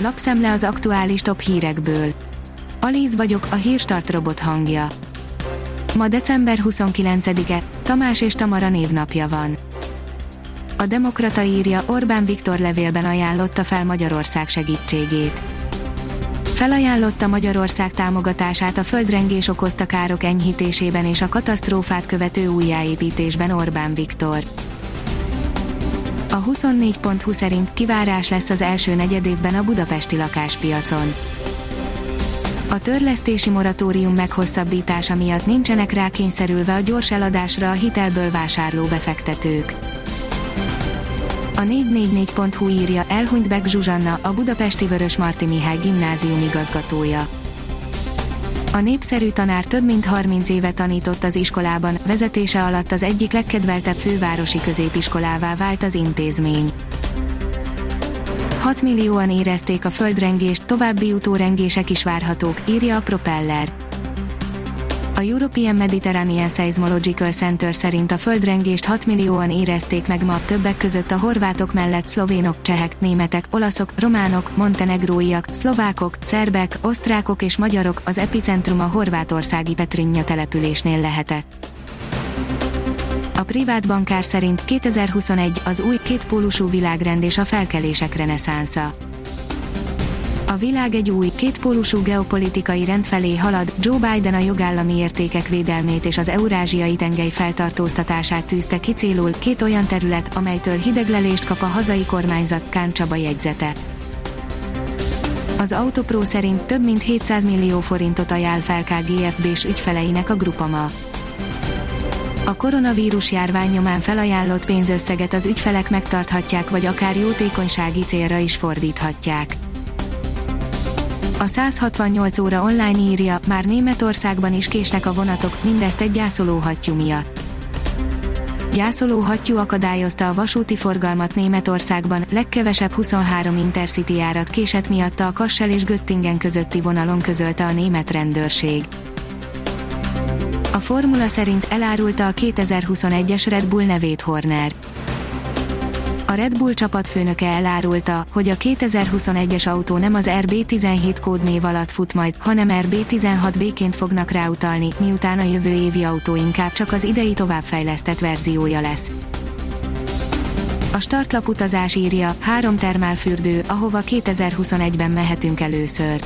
lapszemle az aktuális top hírekből. Alíz vagyok, a hírstart robot hangja. Ma december 29-e, Tamás és Tamara névnapja van. A Demokrata írja, Orbán Viktor levélben ajánlotta fel Magyarország segítségét. Felajánlotta Magyarország támogatását a földrengés okozta károk enyhítésében és a katasztrófát követő újjáépítésben Orbán Viktor. A 24.20 szerint kivárás lesz az első negyedévben a budapesti lakáspiacon. A törlesztési moratórium meghosszabbítása miatt nincsenek rákényszerülve a gyors eladásra a hitelből vásárló befektetők. A 444.hu írja, elhunyt Beck Zsuzsanna, a budapesti Vörös Marti Mihály gimnázium igazgatója. A népszerű tanár több mint 30 éve tanított az iskolában, vezetése alatt az egyik legkedveltebb fővárosi középiskolává vált az intézmény. 6 millióan érezték a földrengést, további utórengések is várhatók, írja a Propeller. A European Mediterranean Seismological Center szerint a földrengést 6 millióan érezték meg ma, többek között a horvátok mellett szlovénok, csehek, németek, olaszok, románok, montenegróiak, szlovákok, szerbek, osztrákok és magyarok, az epicentrum a horvátországi Petrinja településnél lehetett. A privát bankár szerint 2021 az új kétpólusú világrend és a felkelések reneszánsza. A világ egy új, kétpólusú geopolitikai rend felé halad, Joe Biden a jogállami értékek védelmét és az eurázsiai tengely feltartóztatását tűzte ki célul két olyan terület, amelytől hideglelést kap a hazai kormányzat, Kán Csaba jegyzete. Az Autopro szerint több mint 700 millió forintot ajánl fel KGFB-s ügyfeleinek a Grupama. A koronavírus járvány nyomán felajánlott pénzösszeget az ügyfelek megtarthatják vagy akár jótékonysági célra is fordíthatják. A 168 óra online írja, már Németországban is késnek a vonatok, mindezt egy gyászoló hattyú miatt. Gyászoló hattyú akadályozta a vasúti forgalmat Németországban, legkevesebb 23 intercity járat késett miatta a Kassel és Göttingen közötti vonalon közölte a német rendőrség. A formula szerint elárulta a 2021-es Red Bull nevét Horner a Red Bull csapatfőnöke elárulta, hogy a 2021-es autó nem az RB17 kódnév alatt fut majd, hanem RB16B-ként fognak ráutalni, miután a jövő évi autó inkább csak az idei továbbfejlesztett verziója lesz. A startlap utazás írja, három termálfürdő, ahova 2021-ben mehetünk először.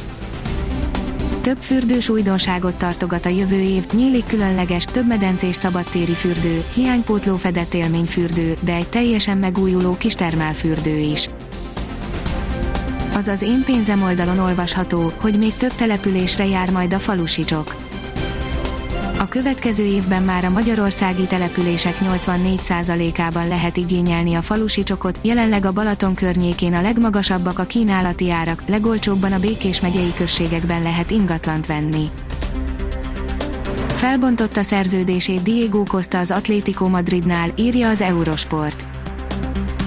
Több fürdős újdonságot tartogat a jövő év, nyílik különleges, több medencés szabadtéri fürdő, hiánypótló fedett élményfürdő, de egy teljesen megújuló kis termálfürdő is. Az az én pénzem oldalon olvasható, hogy még több településre jár majd a falusicsok. A következő évben már a magyarországi települések 84%-ában lehet igényelni a falusi csokot, jelenleg a Balaton környékén a legmagasabbak a kínálati árak, legolcsóbban a Békés megyei községekben lehet ingatlant venni. Felbontotta szerződését Diego Costa az Atlético Madridnál, írja az Eurosport.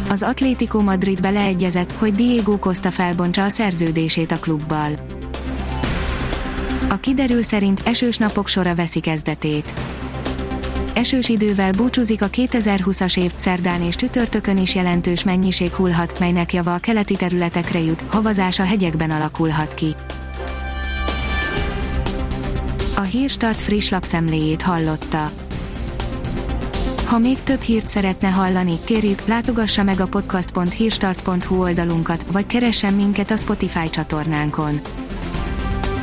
Az Atlético Madrid beleegyezett, hogy Diego Costa felbontsa a szerződését a klubbal kiderül szerint esős napok sora veszi kezdetét. Esős idővel búcsúzik a 2020-as év, szerdán és csütörtökön is jelentős mennyiség hullhat, melynek java a keleti területekre jut, havazás a hegyekben alakulhat ki. A Hírstart friss lapszemléjét hallotta. Ha még több hírt szeretne hallani, kérjük, látogassa meg a podcast.hírstart.hu oldalunkat, vagy keressen minket a Spotify csatornánkon